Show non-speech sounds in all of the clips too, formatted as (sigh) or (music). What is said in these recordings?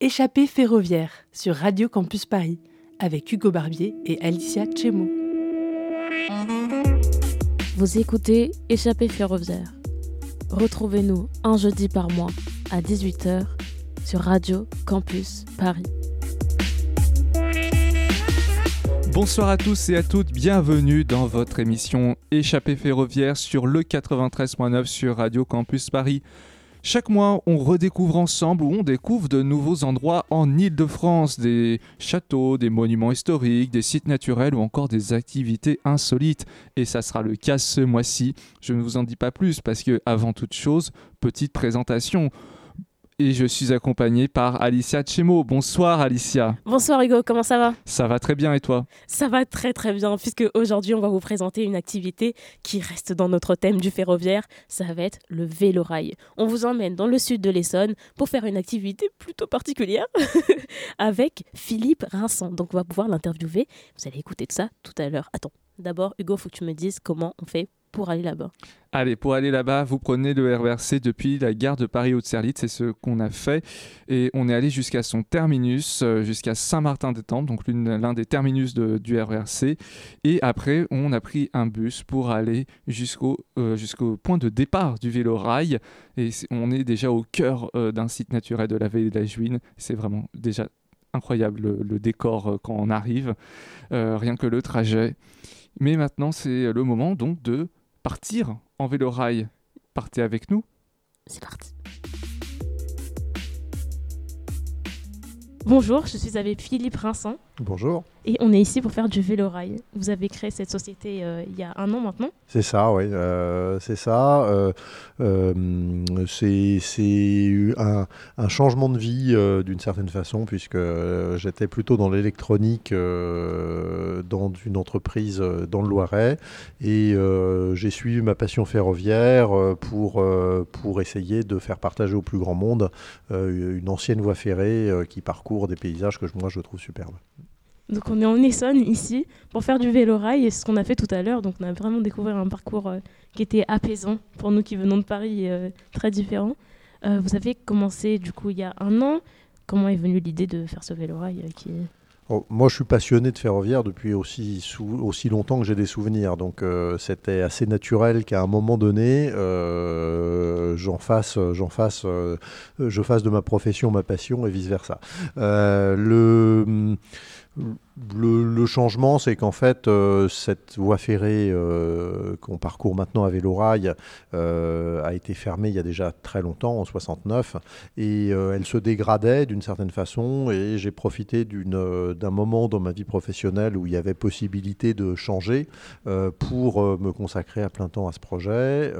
Échappée ferroviaire sur Radio Campus Paris avec Hugo Barbier et Alicia Chemo. Vous écoutez Échappée ferroviaire. Retrouvez-nous un jeudi par mois à 18h sur Radio Campus Paris. Bonsoir à tous et à toutes, bienvenue dans votre émission Échappée ferroviaire sur le 93.9 sur Radio Campus Paris. Chaque mois, on redécouvre ensemble ou on découvre de nouveaux endroits en Île-de-France, des châteaux, des monuments historiques, des sites naturels ou encore des activités insolites. Et ça sera le cas ce mois-ci. Je ne vous en dis pas plus parce que, avant toute chose, petite présentation et je suis accompagné par Alicia Chemo. Bonsoir Alicia. Bonsoir Hugo, comment ça va? Ça va très bien et toi? Ça va très très bien puisque aujourd'hui on va vous présenter une activité qui reste dans notre thème du ferroviaire, ça va être le vélo-rail. On vous emmène dans le sud de l'Essonne pour faire une activité plutôt particulière (laughs) avec Philippe Rinson. Donc on va pouvoir l'interviewer, vous allez écouter de ça tout à l'heure. Attends, d'abord Hugo, faut que tu me dises comment on fait pour aller là-bas Allez, pour aller là-bas, vous prenez le RERC depuis la gare de Paris-Haute-Serlite, c'est ce qu'on a fait. Et on est allé jusqu'à son terminus, euh, jusqu'à Saint-Martin-des-Tempes, donc l'un des terminus du RERC. Et après, on a pris un bus pour aller jusqu'au euh, jusqu'au point de départ du vélo-rail. Et on est déjà au cœur euh, d'un site naturel de la vallée de la Juine. C'est vraiment déjà incroyable le, décor quand on arrive, rien que le trajet. Mais maintenant, c'est le moment donc de partir en vélo-rail. Partez avec nous. C'est parti. Bonjour, je suis avec Philippe Rinson. Bonjour. Et on est ici pour faire du vélo-rail. Vous avez créé cette société euh, il y a un an maintenant C'est ça, oui. Euh, c'est ça. Euh, c'est un, un, changement de vie d'une certaine façon, puisque j'étais plutôt dans l'électronique dans une entreprise dans le Loiret. Et j'ai suivi ma passion ferroviaire pour, pour essayer de faire partager au plus grand monde une ancienne voie ferrée qui parcourt des paysages que moi je trouve superbes. Donc on est en Essonne ici pour faire du vélo rail et ce qu'on a fait tout à l'heure. Donc on a vraiment découvert un parcours euh, qui était apaisant pour nous qui venons de Paris, euh, très différent. Euh, vous avez commencé du coup il y a un an. Comment est venue l'idée de faire ce vélo rail qui oh, moi, je suis passionné de ferroviaire depuis aussi, aussi longtemps que j'ai des souvenirs. Donc, c'était assez naturel qu'à un moment donné, j'en fasse, j'en fasse, je fasse de ma profession ma passion et vice versa. le r- le, changement, c'est qu'en fait, euh, cette voie ferrée euh, qu'on parcourt maintenant à vélo-rail euh, a été fermée il y a déjà très longtemps, en 69, et elle se dégradait d'une certaine façon. Et j'ai profité d'un moment dans ma vie professionnelle où il y avait possibilité de changer pour me consacrer à plein temps à ce projet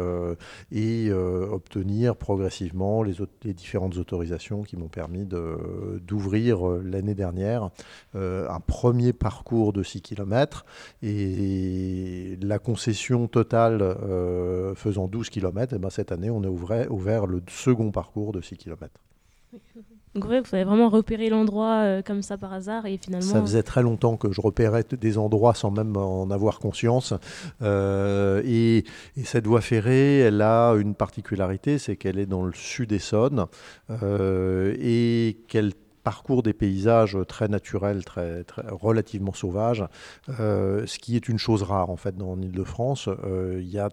et obtenir progressivement les, différentes autorisations qui m'ont permis d'ouvrir l'année dernière un premier parcours de 6 km et la concession totale euh, faisant 12 km, et ben cette année on a ouvert, ouvert le second parcours de 6 km. Donc vous avez vraiment repéré l'endroit euh, comme ça par hasard et finalement... Ça faisait très longtemps que je repérais des endroits sans même en avoir conscience. Euh, et, et, cette voie ferrée, elle a une particularité, c'est qu'elle est dans le sud Essonne euh, et qu'elle parcours des paysages très naturels, très, très relativement sauvages, euh, ce qui est une chose rare en fait dans l'Île-de-France. Euh, il y a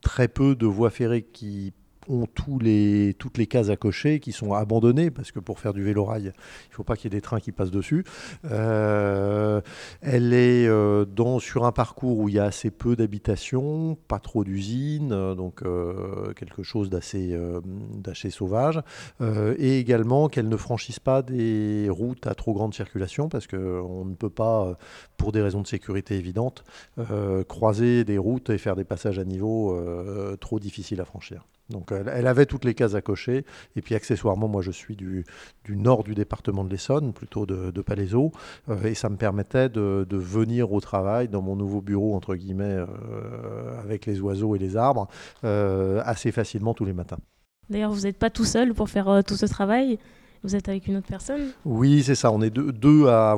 très peu de voies ferrées qui ont toutes les cases à cocher qui sont abandonnées parce que pour faire du vélo-rail, il ne faut pas qu'il y ait des trains qui passent dessus. Euh, elle est euh, sur un parcours où il y a assez peu d'habitations, pas trop d'usines, euh, donc quelque chose d'assez d'assez sauvage. et également qu'elle ne franchisse pas des routes à trop grande circulation parce qu'on ne peut pas, pour des raisons de sécurité évidentes, croiser des routes et faire des passages à niveau trop difficiles à franchir. Donc elle, avait toutes les cases à cocher. Et puis accessoirement, moi je suis du, nord du département de l'Essonne, plutôt de, de Palaiseau. Euh, et ça me permettait de, venir au travail dans mon nouveau bureau, entre guillemets, euh, avec les oiseaux et les arbres, euh, assez facilement tous les matins. D'ailleurs, vous n'êtes pas tout seul pour faire tout ce travail. Vous êtes avec une autre personne? Oui, c'est ça. On est deux, à,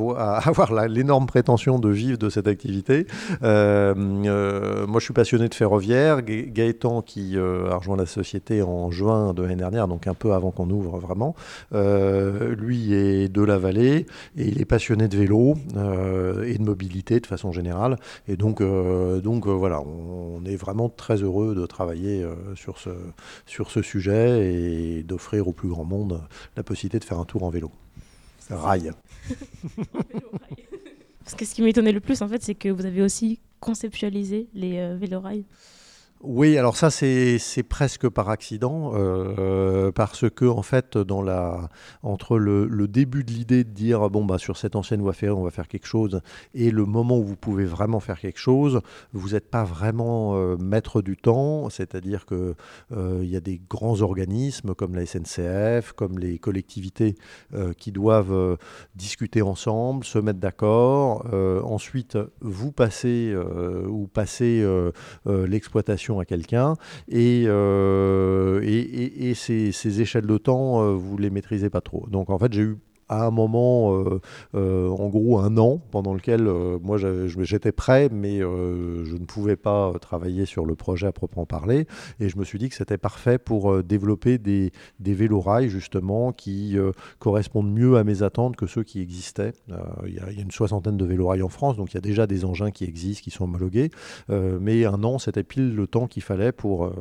avoir l'énorme prétention de vivre de cette activité. Euh, euh, moi, je suis passionné de ferroviaire. Gaëtan, qui euh, a rejoint la société en juin de l'année dernière, donc un peu avant qu'on ouvre vraiment, lui est de la vallée et il est passionné de vélo et de mobilité de façon générale. Et donc, voilà, on, est vraiment très heureux de travailler sur ce sujet et d'offrir au plus grand monde la possibilité de faire un tour en vélo. Rail. Parce que ce qui m'étonnait le plus, en fait, c'est que vous avez aussi conceptualisé les euh, vélorails. Oui, alors ça c'est presque par accident euh, parce que en fait dans la entre le, début de l'idée de dire bon bah sur cette ancienne voie ferrée on va faire quelque chose et le moment où vous pouvez vraiment faire quelque chose, vous n'êtes pas vraiment euh, maître du temps, c'est-à-dire que euh, il y a des grands organismes comme la SNCF, comme les collectivités qui doivent discuter ensemble, se mettre d'accord, ensuite vous passez ou passer l'exploitation à quelqu'un et, euh, et, et, ces, ces, échelles de temps, euh, vous les maîtrisez pas trop. Donc en fait, j'ai eu à un moment, euh, euh, en gros un an, pendant lequel euh, moi j'étais prêt, mais je ne pouvais pas travailler sur le projet à proprement parler. Et je me suis dit que c'était parfait pour développer des, des vélorails, justement, qui correspondent mieux à mes attentes que ceux qui existaient. Il y, a une soixantaine de vélorails en France, donc il y a déjà des engins qui existent, qui sont homologués. mais un an, c'était pile le temps qu'il fallait pour,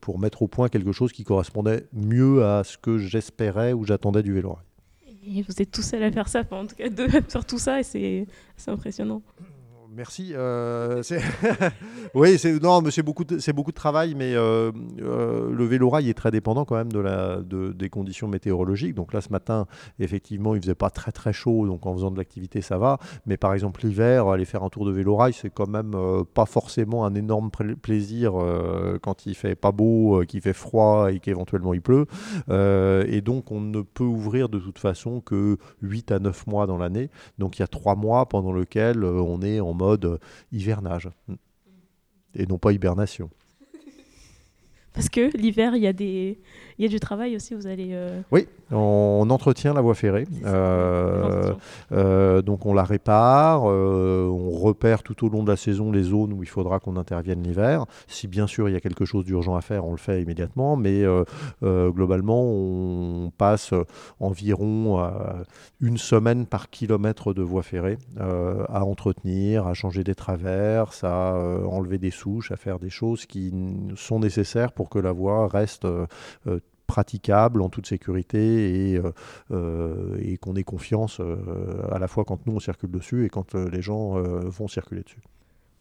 pour mettre au point quelque chose qui correspondait mieux à ce que j'espérais ou j'attendais du vélorail. Vous êtes tout seul à faire ça, en tout cas de (laughs) faire tout ça, et c'est impressionnant. Merci. Euh, (laughs) oui, non, mais c'est beaucoup, de, travail, mais euh, euh, le vélo-rail est très dépendant quand même de des conditions météorologiques. Donc là, ce matin, effectivement, il faisait pas très très chaud, donc en faisant de l'activité, ça va. Mais par exemple, l'hiver, aller faire un tour de vélo-rail, c'est quand même pas forcément un énorme plaisir quand il fait pas beau, qu'il fait froid et qu'éventuellement il pleut. et donc, on ne peut ouvrir de toute façon que 8 à 9 mois dans l'année. Donc, il y a 3 mois pendant lesquels on est en mode euh, hivernage et non pas hibernation. Parce que l'hiver, il y, a des... y a du travail aussi, vous allez... Euh, oui, on entretient la voie ferrée. Euh, euh, donc on la répare, on repère tout au long de la saison les zones où il faudra qu'on intervienne l'hiver. Si bien sûr il y a quelque chose d'urgent à faire, on le fait immédiatement, mais globalement on passe environ une semaine par kilomètre de voie ferrée à entretenir, à changer des traverses, à enlever des souches, à faire des choses qui sont nécessaires pour que la voie reste praticable en toute sécurité et, euh, et qu'on ait confiance à la fois quand nous on circule dessus et quand les gens vont circuler dessus.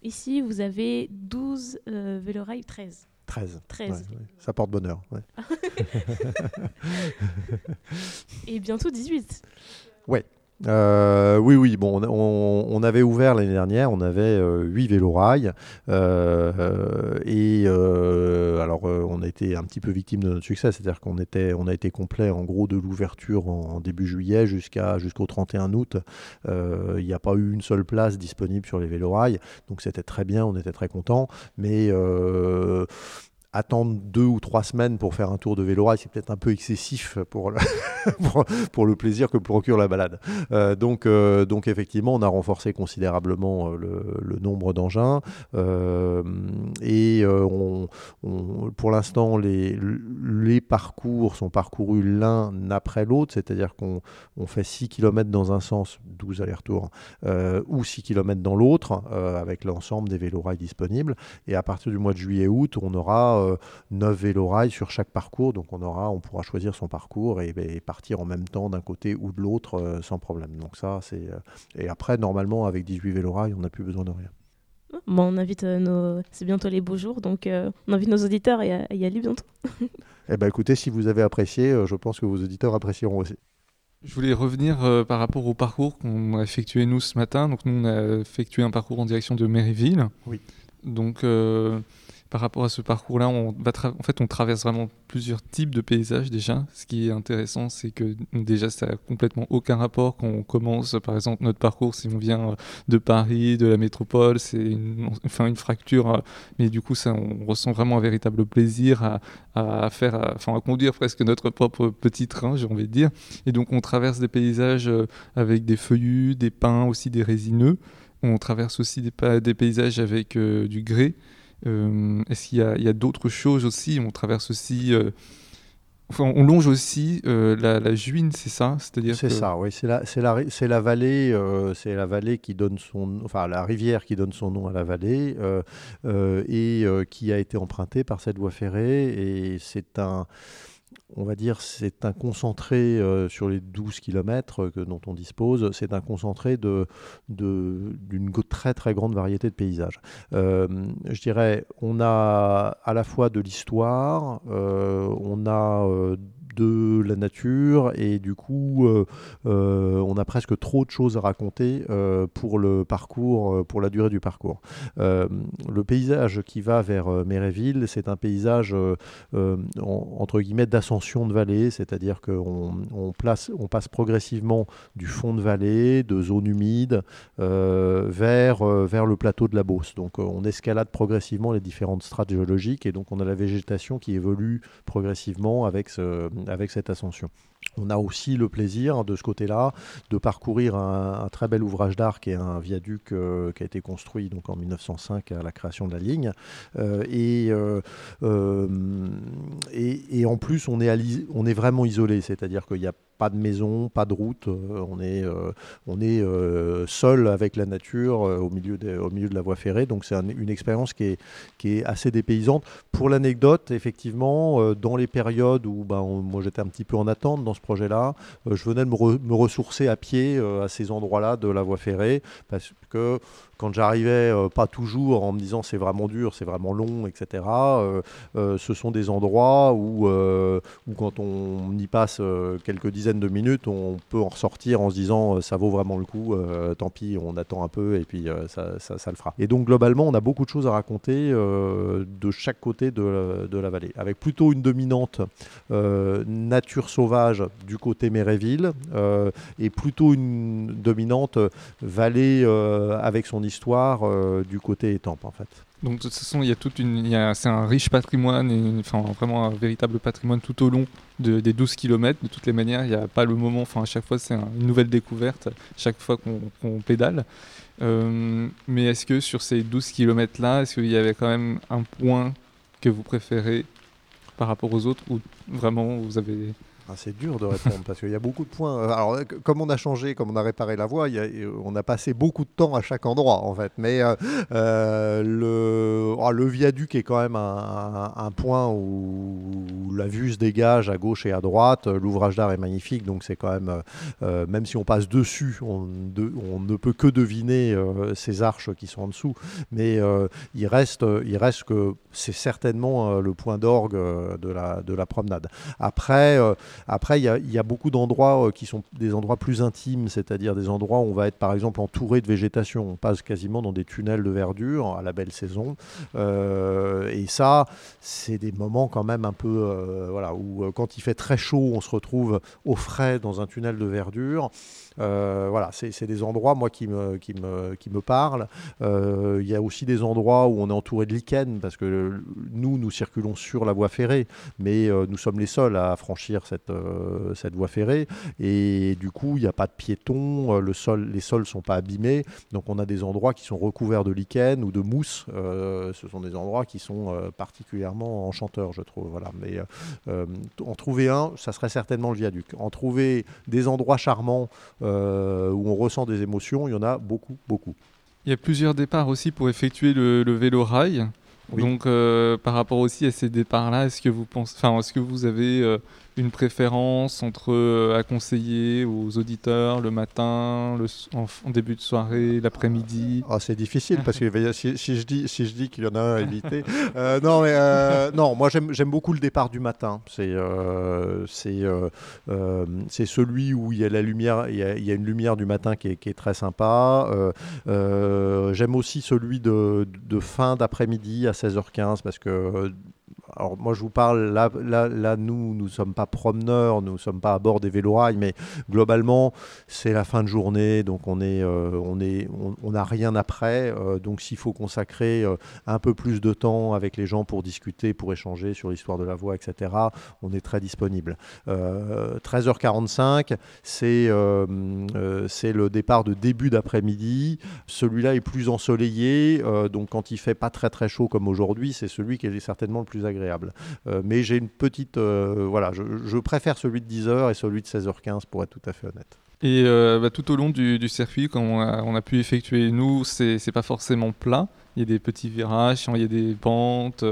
Ici, vous avez 12 vélorails, 13. 13. 13. Ça porte bonheur. (laughs) et bientôt 18. Ouais. Euh, oui, oui. Bon, on, avait ouvert l'année dernière, on avait euh, 8 vélorails. Euh, et euh, alors, on a été un petit peu victime de notre succès, c'est-à-dire qu'on était, on a été complet en gros de l'ouverture en, début juillet jusqu'à, jusqu'au 31 août. Il n'y a pas eu une seule place disponible sur les vélorails, donc c'était très bien, on était très contents. Mais attendre deux ou trois semaines pour faire un tour de vélo c'est peut-être un peu excessif pour le, (laughs) pour, le plaisir que procure la balade. Euh, donc, euh, donc effectivement, on a renforcé considérablement euh, le, nombre d'engins et pour l'instant, les, les parcours sont parcourus l'un après l'autre, c'est-à-dire qu'on on fait 6 km dans un sens, 12 allers-retours, ou 6 km dans l'autre, avec l'ensemble des vélorails disponibles. Et à partir du mois de juillet-août, on aura 9 euh, vélorails sur chaque parcours. Donc on, aura, on pourra choisir son parcours et, partir en même temps d'un côté ou de l'autre euh, sans problème. Donc ça, c'est. Euh, et après, normalement, avec 18 vélorails, on n'a plus besoin de rien. Bon, on invite nos. C'est bientôt les beaux jours, donc on invite nos auditeurs à, y aller bientôt. (laughs) eh bien, écoutez, si vous avez apprécié, je pense que vos auditeurs apprécieront aussi. Je voulais revenir par rapport au parcours qu'on a effectué nous ce matin. Donc, nous, on a effectué un parcours en direction de Méryville. Oui. Donc, par rapport à ce parcours-là, on va en fait, on traverse vraiment plusieurs types de paysages déjà. Ce qui est intéressant, c'est que déjà, ça n'a complètement aucun rapport quand on commence, par exemple, notre parcours, si on vient de Paris, de la métropole, c'est une, enfin, une fracture, mais du coup, ça, on ressent vraiment un véritable plaisir à, à faire, enfin, à conduire presque notre propre petit train, j'ai envie de dire. Et donc, on traverse des paysages euh, avec des feuillus, des pins, aussi des résineux. On traverse aussi des, paysages avec euh, du grès. Euh, est-ce qu'il y a, d'autres choses aussi? On traverse aussi. Euh, enfin, on longe aussi euh, la, Juine, c'est ça? C'est-à-dire C'est ça, oui. C'est la, c'est la, c'est la vallée, c'est la vallée qui donne son, enfin la rivière qui donne son nom à la vallée et qui a été empruntée par cette voie ferrée. Et c'est un, on va dire, c'est un concentré euh, sur les 12 km que, dont on dispose, c'est un concentré d'une de, d'une très très grande variété de paysages. Euh, je dirais, on a à la fois de l'histoire, euh, on a de la nature et du coup euh, euh, on a presque trop de choses à raconter euh, pour le parcours, pour la durée du parcours. le paysage qui va vers Méréville, c'est un paysage entre guillemets d'ascension de vallée, c'est-à-dire qu'on on passe progressivement du fond de vallée, de zones humides vers, vers le plateau de la Beauce. Donc on escalade progressivement les différentes strates géologiques et donc on a la végétation qui évolue progressivement avec ce, avec cette ascension. On a aussi le plaisir de ce côté-là de parcourir un, très bel ouvrage d'art qui est un viaduc euh, qui a été construit donc en 1905 à la création de la ligne. Euh, euh, et, et, en plus, on est, on est vraiment isolé, c'est-à-dire qu'il n'y a pas de maison, pas de route, on est, on est seul avec la nature au, milieu de, au milieu de la voie ferrée. Donc c'est une expérience qui est, qui est assez dépaysante. Pour l'anecdote, effectivement, dans les périodes où ben, moi j'étais un petit peu en attente ce projet-là. Euh, je venais de me, ressourcer à pied euh, à ces endroits-là de la voie ferrée parce que quand j'arrivais, euh, pas toujours en me disant c'est vraiment dur, c'est vraiment long, etc., ce sont des endroits où, où quand on y passe quelques dizaines de minutes, on peut en ressortir en se disant ça vaut vraiment le coup, tant pis, on attend un peu et puis ça, ça, le fera. Et donc globalement, on a beaucoup de choses à raconter de chaque côté de, la vallée, avec plutôt une dominante nature sauvage du côté Méréville et plutôt une dominante vallée avec son histoire euh, du côté étampes en fait. Donc de toute façon, il y a toute une, c'est un riche patrimoine, enfin vraiment un véritable patrimoine tout au long de, des 12 km. De toutes les manières, il n'y a pas le moment, enfin à chaque fois c'est une nouvelle découverte, chaque fois qu'on pédale. Euh, mais est-ce que sur ces 12 km là, est-ce qu'il y avait quand même un point que vous préférez par rapport aux autres ou vraiment vous avez ah, c'est dur de répondre parce qu'il y a beaucoup de points. Alors, comme on a changé, comme on a réparé la voie, on a passé beaucoup de temps à chaque endroit en fait. Mais euh, euh, le, oh, le, viaduc est quand même un, point où, la vue se dégage à gauche et à droite. L'ouvrage d'art est magnifique, donc c'est quand même, euh, même si on passe dessus, on, on ne peut que deviner ces arches qui sont en dessous. Mais il, reste, il reste que c'est certainement le point d'orgue de la, de la promenade. Après, après, il y, a beaucoup d'endroits euh, qui sont des endroits plus intimes, c'est-à-dire des endroits où on va être par exemple entouré de végétation. On passe quasiment dans des tunnels de verdure à la belle saison. Euh, et ça, c'est des moments quand même un peu, euh, voilà, où quand il fait très chaud, on se retrouve au frais dans un tunnel de verdure. Voilà, c'est des endroits, moi, qui me, qui me, qui me parlent. Il y a aussi des endroits où on est entouré de lichen, parce que nous, nous circulons sur la voie ferrée, mais nous sommes les seuls à franchir cette, cette voie ferrée. Et du coup, il n'y a pas de piétons, le sol, les sols ne sont pas abîmés. Donc, on a des endroits qui sont recouverts de lichen ou de mousse. ce sont des endroits qui sont particulièrement enchanteurs, je trouve. Voilà. Mais en trouver un, ça serait certainement le viaduc. En trouver des endroits charmants euh, où on ressent des émotions, il y en a beaucoup, beaucoup. Il y a plusieurs départs aussi pour effectuer le, vélo rail. Donc, euh, par rapport aussi à ces départs-là, est-ce que vous pensez, enfin, est-ce que vous avez euh, une préférence entre euh, à conseiller aux auditeurs le matin, le, en, début de soirée, l'après-midi? Ah, C'est difficile parce que (laughs) si, je dis, si je dis qu'il y en a un à éviter. Euh, non, mais, euh, non, moi j'aime beaucoup le départ du matin. C'est c'est c'est celui où il y a la lumière, il y a, il y a une lumière du matin qui est, qui est très sympa. j'aime aussi celui de, de fin d'après-midi à 16h15 parce que alors moi je vous parle, là, là, nous, nous ne sommes pas promeneurs, nous ne sommes pas à bord des vélorails, mais globalement c'est la fin de journée, donc on est, euh, on on rien après. Euh, donc s'il faut consacrer euh, un peu plus de temps avec les gens pour discuter, pour échanger sur l'histoire de la voie, etc., on est très disponible. 13h45, c'est c'est le départ de début d'après-midi. Celui-là est plus ensoleillé, donc quand il fait pas très très chaud comme aujourd'hui, c'est celui qui est certainement le plus agréable. Euh, mais j'ai une petite. Euh, voilà, je, préfère celui de 10h et celui de 16h15 pour être tout à fait honnête. Et euh, bah, tout au long du, circuit, quand on a, pu effectuer, nous, c'est pas forcément plat. Il y a des petits virages, il y a des pentes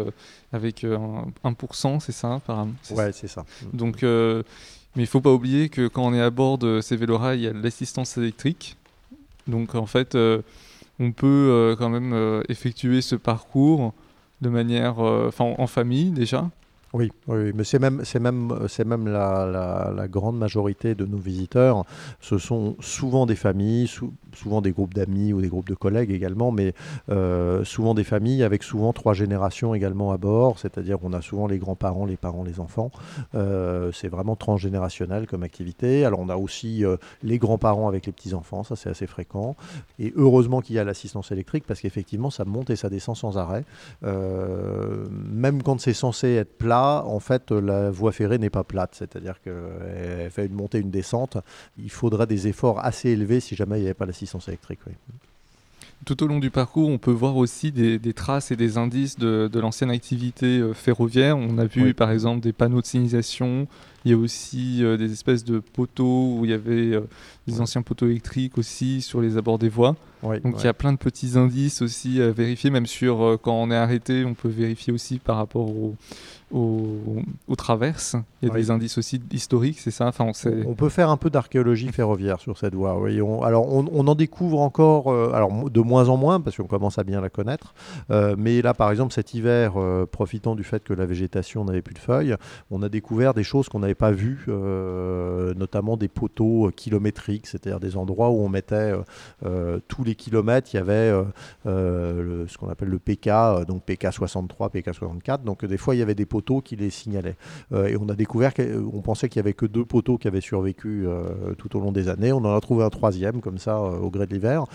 avec 1%, c'est ça apparemment Ouais, c'est ça. Donc, mais il faut pas oublier que quand on est à bord de ces vélorails, il y a l'assistance électrique. Donc en fait, on peut quand même effectuer ce parcours de manière, euh, enfin en famille déjà, oui, mais c'est même, c'est même, c'est même la, la, grande majorité de nos visiteurs. Ce sont souvent des familles, souvent des groupes d'amis ou des groupes de collègues également, mais euh, souvent des familles avec souvent trois générations également à bord. C'est-à-dire qu'on a souvent les grands-parents, les parents, les enfants. Euh, c'est vraiment transgénérationnel comme activité. Alors on a aussi euh, les grands-parents avec les petits-enfants, ça c'est assez fréquent. Et heureusement qu'il y a l'assistance électrique parce qu'effectivement ça monte et ça descend sans arrêt. même quand c'est censé être plat en fait, la voie ferrée n'est pas plate, c'est-à-dire qu'elle fait une montée, une descente. Il faudrait des efforts assez élevés si jamais il n'y avait pas l'assistance électrique. Tout au long du parcours, on peut voir aussi des, traces et des indices de, l'ancienne activité euh, ferroviaire. On a vu par exemple des panneaux de signalisation. Il y a aussi euh, des espèces de poteaux où il y avait euh, des anciens poteaux électriques aussi sur les abords des voies. Donc il y a plein de petits indices aussi à vérifier, même sur quand on est arrêté, on peut vérifier aussi par rapport aux, aux, traverses. Il y a des indices aussi historiques, c'est ça? Enfin, on, peut faire un peu d'archéologie ferroviaire sur cette voie. Oui. alors on, en découvre encore, euh, alors de moins en moins parce qu'on commence à bien la connaître. Euh, mais là, par exemple, cet hiver, euh, profitant du fait que la végétation n'avait plus de feuilles, on a découvert des choses qu'on n'avait pas vues, notamment des poteaux kilométriques, c'est-à-dire des endroits où on mettait tous les kilomètres, il y avait ce qu'on appelle le PK, donc PK 63, PK 64. Donc des fois, il y avait des poteaux qui les signalaient. Euh, et on a découvert qu'on euh, pensait qu'il n'y avait que deux poteaux qui avaient survécu euh, tout au long des années. On en a trouvé un troisième, comme ça, au gré de l'hiver.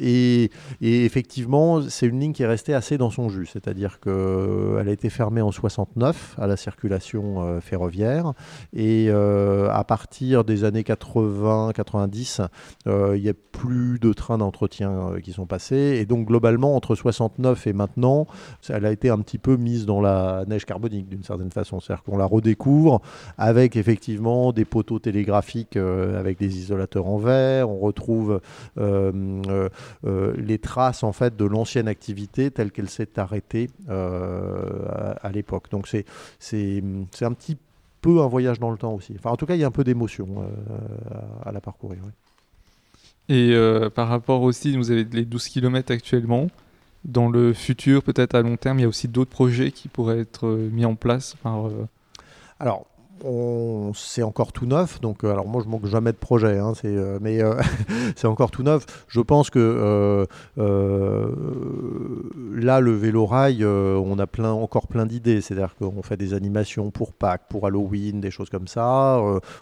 Et, et, effectivement, c'est une ligne qui est restée assez dans son jus. C'est-à-dire qu'elle a été fermée en 69 à la circulation ferroviaire. Et à partir des années 80-90, il n'y a plus de trains d'entretien qui sont passés. Et donc, globalement, entre 69 et maintenant, elle a été un petit peu mise dans la neige carbonique d'une certaine façon. C'est-à-dire qu'on la redécouvre avec effectivement des poteaux télégraphiques euh, avec des isolateurs en verre. On retrouve euh, euh, les traces en fait de l'ancienne activité telle qu'elle s'est arrêtée à, l'époque. Donc c'est c'est un petit peu un voyage dans le temps aussi. Enfin, en tout cas, il y a un peu d'émotion à, la parcourir. Et par rapport aussi, vous avez les 12 km actuellement. Dans le futur, peut-être à long terme, il y a aussi d'autres projets qui pourraient être euh, mis en place par, euh, Alors, c'est encore tout neuf. Donc, euh, alors moi, je manque jamais de projet, hein, euh, mais euh, (laughs) c'est encore tout neuf. Je pense que là, le vélo rail, on a plein, encore plein d'idées. C'est-à-dire qu'on fait des animations pour Pâques, pour Halloween, des choses comme ça.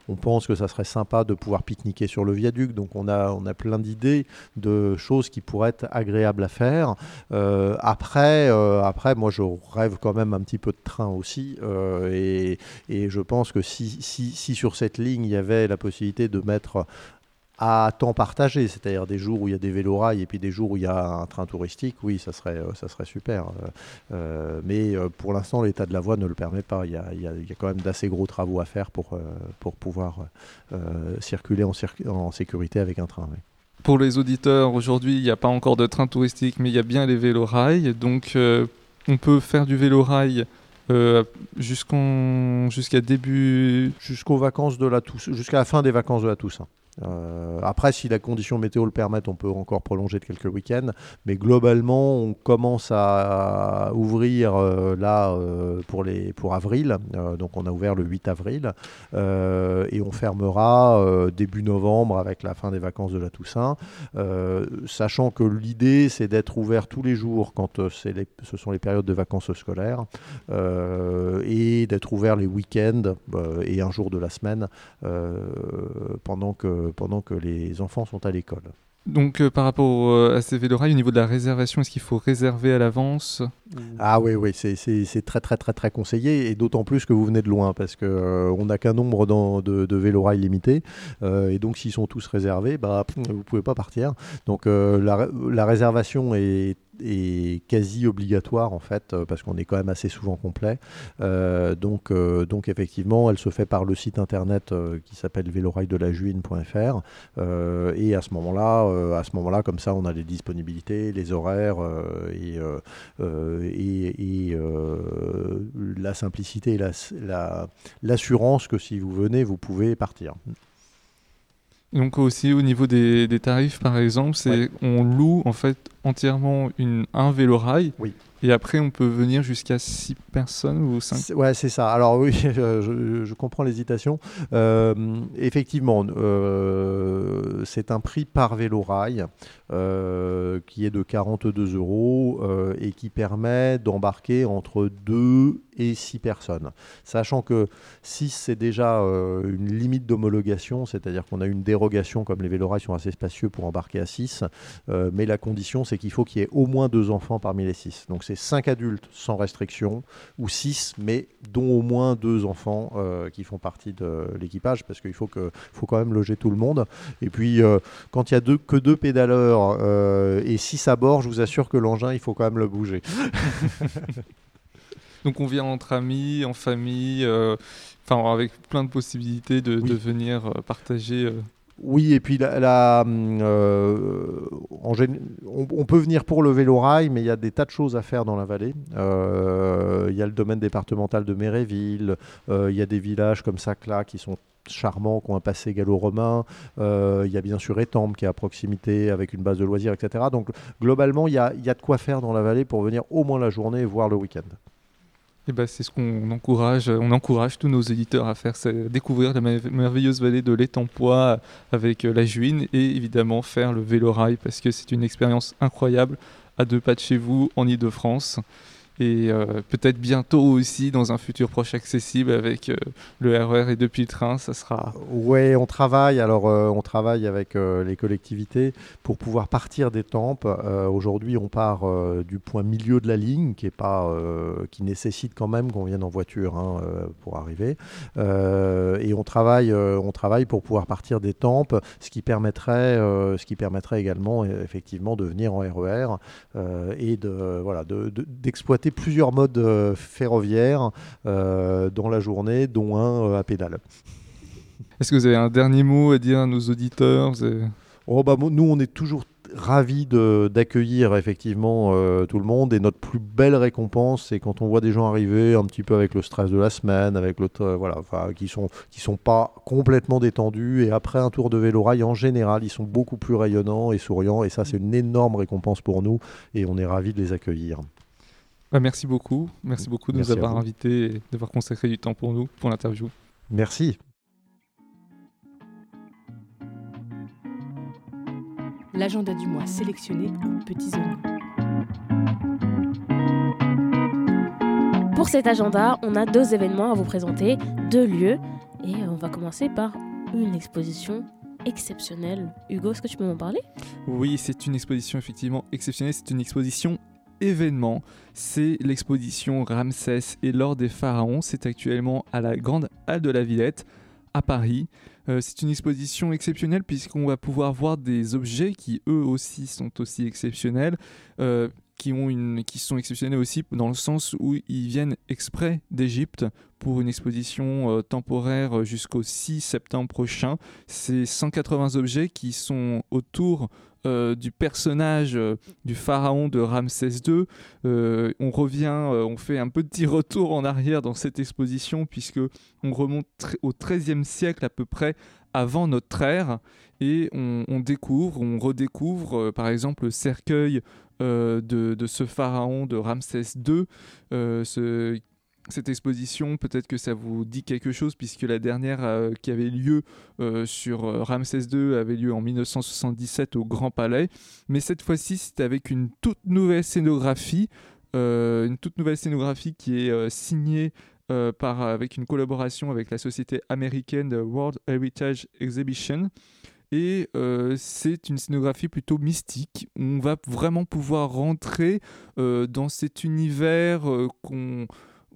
on pense que ça serait sympa de pouvoir pique-niquer sur le viaduc. Donc, on a, on a plein d'idées de choses qui pourraient être agréables à faire. après, après, moi, je rêve quand même un petit peu de train aussi, et, et je pense que si, sur cette ligne, il y avait la possibilité de mettre à temps partagé, c'est-à-dire des jours où il y a des vélorails et puis des jours où il y a un train touristique, oui, ça serait, euh, ça serait super. Euh, euh, mais pour l'instant, l'état de la voie ne le permet pas. Il y a, quand même d'assez gros travaux à faire pour, pour pouvoir circuler en, sécurité avec un train. Pour les auditeurs, aujourd'hui, il n'y a pas encore de train touristique, mais il y a bien les vélorails. Donc, on peut faire du vélorail euh, jusqu'en jusqu'à début Jusqu'aux vacances de la Toussaint, jusqu'à la fin des vacances de la Toussaint. Euh, après, si la condition météo le permet, on peut encore prolonger de quelques week-ends. Mais globalement, on commence à ouvrir euh, là euh, pour, les, pour avril. Donc on a ouvert le 8 avril. Et on fermera début novembre avec la fin des vacances de la Toussaint. Sachant que l'idée, c'est d'être ouvert tous les jours quand ce sont les périodes de vacances scolaires. et d'être ouvert les week-ends et un jour de la semaine pendant, que, pendant que les enfants sont à l'école. Donc euh, par rapport euh, à ces vélorails, au niveau de la réservation, est-ce qu'il faut réserver à l'avance Ah oui, oui, c'est- très très très très conseillé et d'autant plus que vous venez de loin parce que euh, on n'a qu'un nombre dans- de, de vélorails limité euh, et donc s'ils sont tous réservés, bah vous pouvez pas partir. Donc euh, la réservation est est quasi obligatoire en fait euh, parce qu'on est quand même assez souvent complet Euh, donc, euh, donc effectivement elle se fait par le site internet qui s'appelle véloraildelajuine.fr euh, et à ce moment là à ce moment là comme ça on a les disponibilités les horaires et, et, la simplicité et la- la- l'assurance que si vous venez, vous pouvez partir. Donc aussi au niveau des, des tarifs par exemple, c'est on loue en fait entièrement une, un vélorail. Oui. Et après on peut venir jusqu'à 6 personnes ou 5. C'est- Ouais, c'est ça. Alors oui, (laughs) je, comprends l'hésitation. Euh, effectivement, euh, c'est un prix par vélo-rail euh, qui est de 42 euros et qui permet d'embarquer entre 2 et 6 personnes. Sachant que 6, c'est déjà une limite d'homologation, c'est-à-dire qu'on a une dérogation, comme les vélo-rails sont assez spacieux pour embarquer à 6, euh, mais la condition, c'est qu'il faut qu'il y ait au moins deux enfants parmi les 6. Donc c'est 5 adultes sans restriction ou 6, mais dont au moins deux enfants euh, qui font partie de l'équipage, parce qu'il faut, que, faut quand même loger tout le monde. Et puis, euh, quand il n'y a deux, que deux pédaleurs euh, et 6 à bord, je vous assure que l'engin, il faut quand même le bouger. (laughs) Donc on vient entre amis, en famille, enfin avec plein de possibilités de, Oui. de venir partager. Oui, et puis hum, euh, on, peut venir pour le vélo-rail, mais il y a des tas de choses à faire dans la vallée. Euh, Il y a le domaine départemental de Méréville, euh, il y a des villages comme Sacla qui sont charmants, qui ont un passé gallo-romain. Il y a bien sûr Étampes qui est à proximité avec une base de loisirs, etc. Donc globalement, il y a, il y a de quoi faire dans la vallée pour venir au moins la journée et voir le week-end. Et ben c'est ce qu'on encourage. On encourage tous nos éditeurs à faire, découvrir la mer- merveilleuse vallée de l'Étampois avec euh, la Juine et évidemment faire le vélo-rail parce que c'est une expérience incroyable à deux pas de chez vous en Ile-de-France. Et euh, peut-être bientôt aussi dans un futur proche accessible avec euh, le RER et depuis le train, ça sera Ouais, on travaille. Alors, euh, on travaille avec les collectivités pour pouvoir partir des tempes. Aujourd'hui, on part du point milieu de la ligne, qui est pas, qui nécessite quand même qu'on vienne en voiture hein, pour arriver. Et on travaille, on travaille pour pouvoir partir des tempes, ce qui permettrait, ce qui permettrait également effectivement de venir en RER euh, et de voilà de- de- plusieurs modes euh, ferroviaires euh, dans la journée, dont un euh, à pédale. Est-ce que vous avez un dernier mot à dire à nos auditeurs Oh, bah, nous, on est toujours ravis de- d'accueillir effectivement euh, tout le monde. Et notre plus belle récompense c'est quand on voit des gens arriver un petit peu avec le stress de la semaine avec le euh, voilà enfin, qui sont qui sont pas complètement détendus. Et après un tour de vélo rail en général ils sont beaucoup plus rayonnants et souriants. Et ça c'est une énorme récompense pour nous. Et on est ravis de les accueillir Bah, merci beaucoup. Merci beaucoup de Merci nous avoir invités et d'avoir consacré du temps pour nous, pour l'interview. merci L'agenda du mois sélectionné aux petits oignons. Pour cet agenda, on a deux événements à vous présenter, deux lieux, et on va commencer par une exposition exceptionnelle. Hugo, est-ce que tu peux m'en parler? Oui, c'est une exposition effectivement exceptionnelle. C'est une exposition événement. C'est l'exposition Ramsès et l'or des pharaons. C'est actuellement à la Grande Halle de la Villette à Paris. Euh, c'est une exposition exceptionnelle puisqu'on va pouvoir voir des objets qui eux aussi sont aussi exceptionnels. Euh, qui, ont une, qui sont exceptionnels aussi dans le sens où ils viennent exprès d'Égypte pour une exposition euh, temporaire jusqu'au 6 septembre prochain. C'est 180 objets qui sont autour euh, du personnage euh, du pharaon de Ramsès II. on revient, on fait un petit (laughs) retour en arrière dans cette exposition puisque on remonte au XIIIe siècle à peu près avant notre ère et on, découvre, on redécouvre par exemple le cercueil de, de, ce pharaon de Ramsès II, ce, cette exposition, peut-être que ça vous dit quelque chose, puisque la dernière euh, qui avait lieu euh, sur euh, Ramsès II avait lieu en 1977 au Grand Palais. Mais cette fois-ci, c'est avec une toute nouvelle scénographie, une toute nouvelle scénographie qui est signée par, avec une collaboration avec la société américaine World Heritage Exhibition. Et c'est une scénographie plutôt mystique. On va vraiment pouvoir rentrer dans cet univers qu'on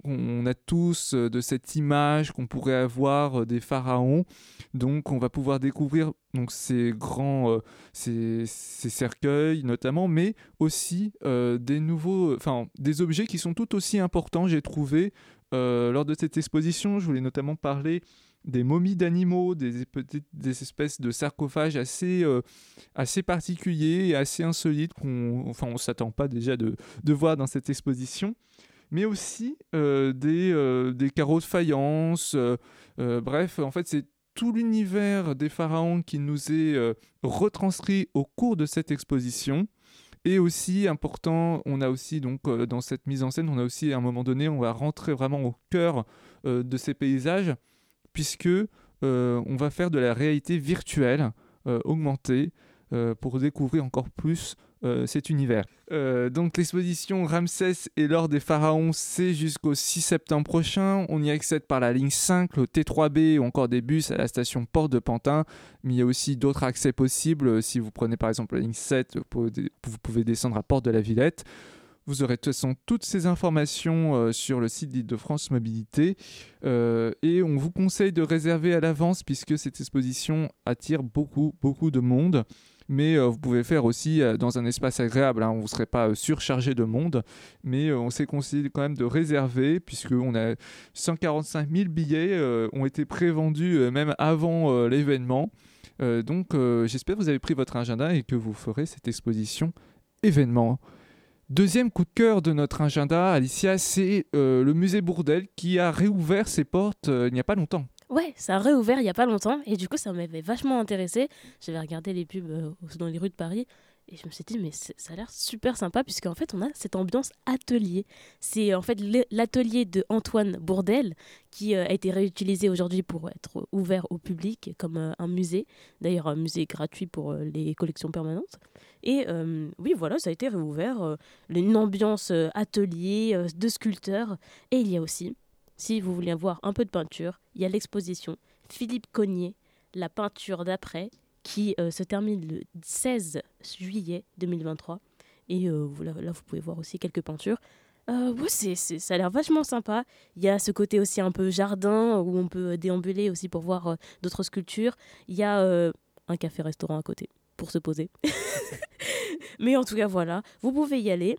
on a tous euh, de cette image qu'on pourrait avoir euh, des pharaons. Donc on va pouvoir découvrir donc ces grands euh, ces, cercueils notamment, mais aussi des nouveaux, enfin des objets qui sont tout aussi importants. J'ai trouvé lors de cette exposition, je voulais notamment parler des momies d'animaux, des, espèces de sarcophages assez, assez particuliers et assez insolites qu'on enfin, on s'attend pas déjà de, voir dans cette exposition mais aussi euh, des, euh, des, carreaux de faïence. Euh, bref, en fait, c'est tout l'univers des pharaons qui nous est retranscrit au cours de cette exposition. Et aussi important, on a aussi donc dans cette mise en scène, on a aussi à un moment donné, on va rentrer vraiment au cœur de ces paysages, puisque on va faire de la réalité virtuelle augmentée pour découvrir encore plus euh, cet univers. Euh, donc l'exposition Ramsès et l'or des pharaons, c'est jusqu'au 6 septembre prochain. On y accède par la ligne 5, le T3B ou encore des bus à la station Porte de Pantin. Mais il y a aussi d'autres accès possibles. Si vous prenez par exemple la ligne 7, vous pouvez descendre à Porte de la Villette. Vous aurez de toute façon toutes ces informations euh, sur le site d'Île-de-France Mobilité. et on vous conseille de réserver à l'avance puisque cette exposition attire beaucoup, beaucoup de monde mais euh, vous pouvez faire aussi euh, dans un espace agréable. Hein. on ne serait pas euh, surchargé de monde, mais on s'est conseillé quand même de réserver, puisqu'on a 145 000 billets ont été prévendus même avant l'événement. donc j'espère que vous avez pris votre agenda et que vous ferez cette exposition événement. Deuxième coup de cœur de notre agenda, Alicia, c'est le musée Bourdel qui a réouvert ses portes il n'y a pas longtemps. Ouais, ça a réouvert il y a pas longtemps et du coup ça m'avait vachement intéressé. J'avais regardé les pubs euh, dans les rues de Paris et je me suis dit mais ça a l'air super sympa puisqu'en fait on a cette ambiance atelier. C'est en fait l'atelier de Antoine Bourdel qui euh, a été réutilisé aujourd'hui pour être ouvert au public comme euh, un musée. D'ailleurs un musée gratuit pour les collections permanentes. Et oui voilà ça a été réouvert. une ambiance atelier de sculpteurs et il y a aussi si vous voulez voir un peu de peinture, il y a l'exposition Philippe Cognier, la peinture d'après, qui euh, se termine le 16 juillet 2023. Et euh, là, vous pouvez voir aussi quelques peintures. Euh, ça a l'air vachement sympa. Il y a ce côté aussi un peu jardin où on peut déambuler aussi pour voir d'autres sculptures. Il y a un café-restaurant à côté pour se poser. (laughs) Mais en tout cas, voilà, vous pouvez y aller.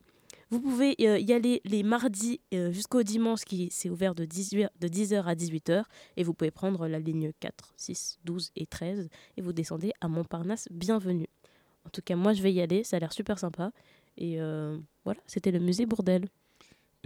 Vous pouvez euh, y aller les mardis euh, jusqu'au dimanche qui c'est ouvert de 10h, de 10h à 18h et vous pouvez prendre la ligne 4, 6, 12 et 13 et vous descendez à Montparnasse. Bienvenue. En tout cas, moi je vais y aller, ça a l'air super sympa. Et euh, voilà, c'était le musée Bourdel.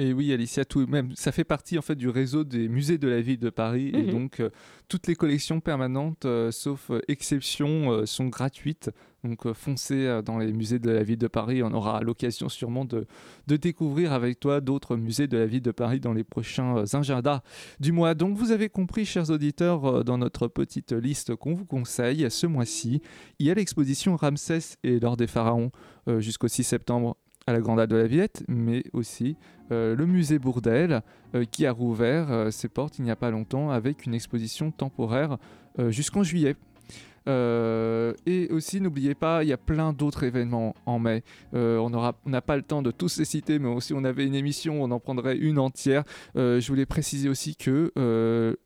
Et oui, Alicia, tout même, ça fait partie en fait du réseau des musées de la ville de Paris. Et mhm. donc, euh, toutes les collections permanentes, euh, sauf euh, exception, sont gratuites. Donc, foncez dans les musées de la ville de Paris. On aura l'occasion sûrement de, de, découvrir avec toi d'autres musées de la ville de Paris dans les prochains agendas du mois. Donc, vous avez compris, chers auditeurs, dans notre petite liste qu'on vous conseille ce mois-ci, il y a l'exposition Ramsès et l'or des pharaons jusqu'au 6 septembre à la Grande Halle de la Villette, mais aussi euh, le musée Bourdelle euh, qui a rouvert euh, ses portes il n'y a pas longtemps avec une exposition temporaire jusqu'en juillet. et aussi, n'oubliez pas, il y a plein d'autres événements en mai. on n'a pas le temps de tous les citer, mais aussi on avait une émission, on en prendrait une entière. je voulais préciser aussi que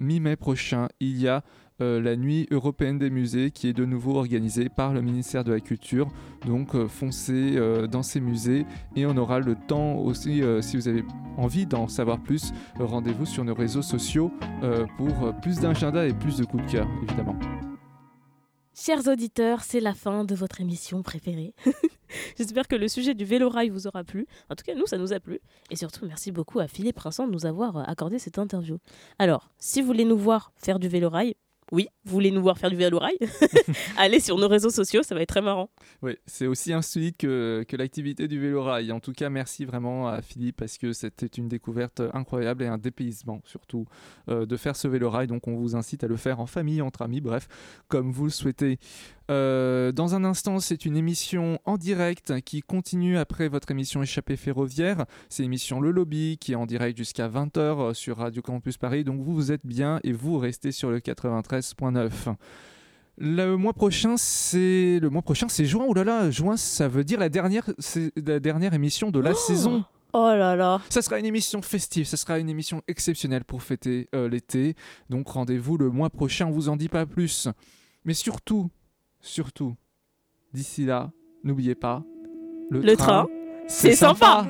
mi-mai prochain, il y a la nuit européenne des musées qui est de nouveau organisée par le ministère de la Culture. Donc foncez dans ces musées et on aura le temps aussi, si vous avez envie d'en savoir plus, rendez-vous sur nos réseaux sociaux pour plus d'agenda et plus de coups de cœur, évidemment. Chers auditeurs, c'est la fin de votre émission préférée. (laughs) J'espère que le sujet du vélo-rail vous aura plu. En tout cas, nous, ça nous a plu. Et surtout, merci beaucoup à Philippe Rinson de nous avoir accordé cette interview. Alors, si vous voulez nous voir faire du vélo-rail, oui, vous voulez nous voir faire du vélo rail (laughs) Allez sur nos réseaux sociaux, ça va être très marrant. Oui, c'est aussi insolite que, que l'activité du vélo rail. En tout cas, merci vraiment à Philippe parce que c'était une découverte incroyable et un dépaysement surtout euh, de faire ce vélo rail. Donc on vous incite à le faire en famille, entre amis, bref, comme vous le souhaitez. Euh, dans un instant, c'est une émission en direct qui continue après votre émission Échappée ferroviaire. C'est l'émission Le Lobby qui est en direct jusqu'à 20h euh, sur Radio Campus Paris. Donc vous, vous êtes bien et vous restez sur le 93.9. Le mois prochain, c'est le mois prochain, c'est juin. Oh là là, juin, ça veut dire la dernière, la dernière émission de la oh saison. Oh là là. Ça sera une émission festive, ça sera une émission exceptionnelle pour fêter euh, l'été. Donc rendez-vous le mois prochain, on vous en dit pas plus. Mais surtout, surtout, d'ici là, n'oubliez pas, le, train, c'est sympa.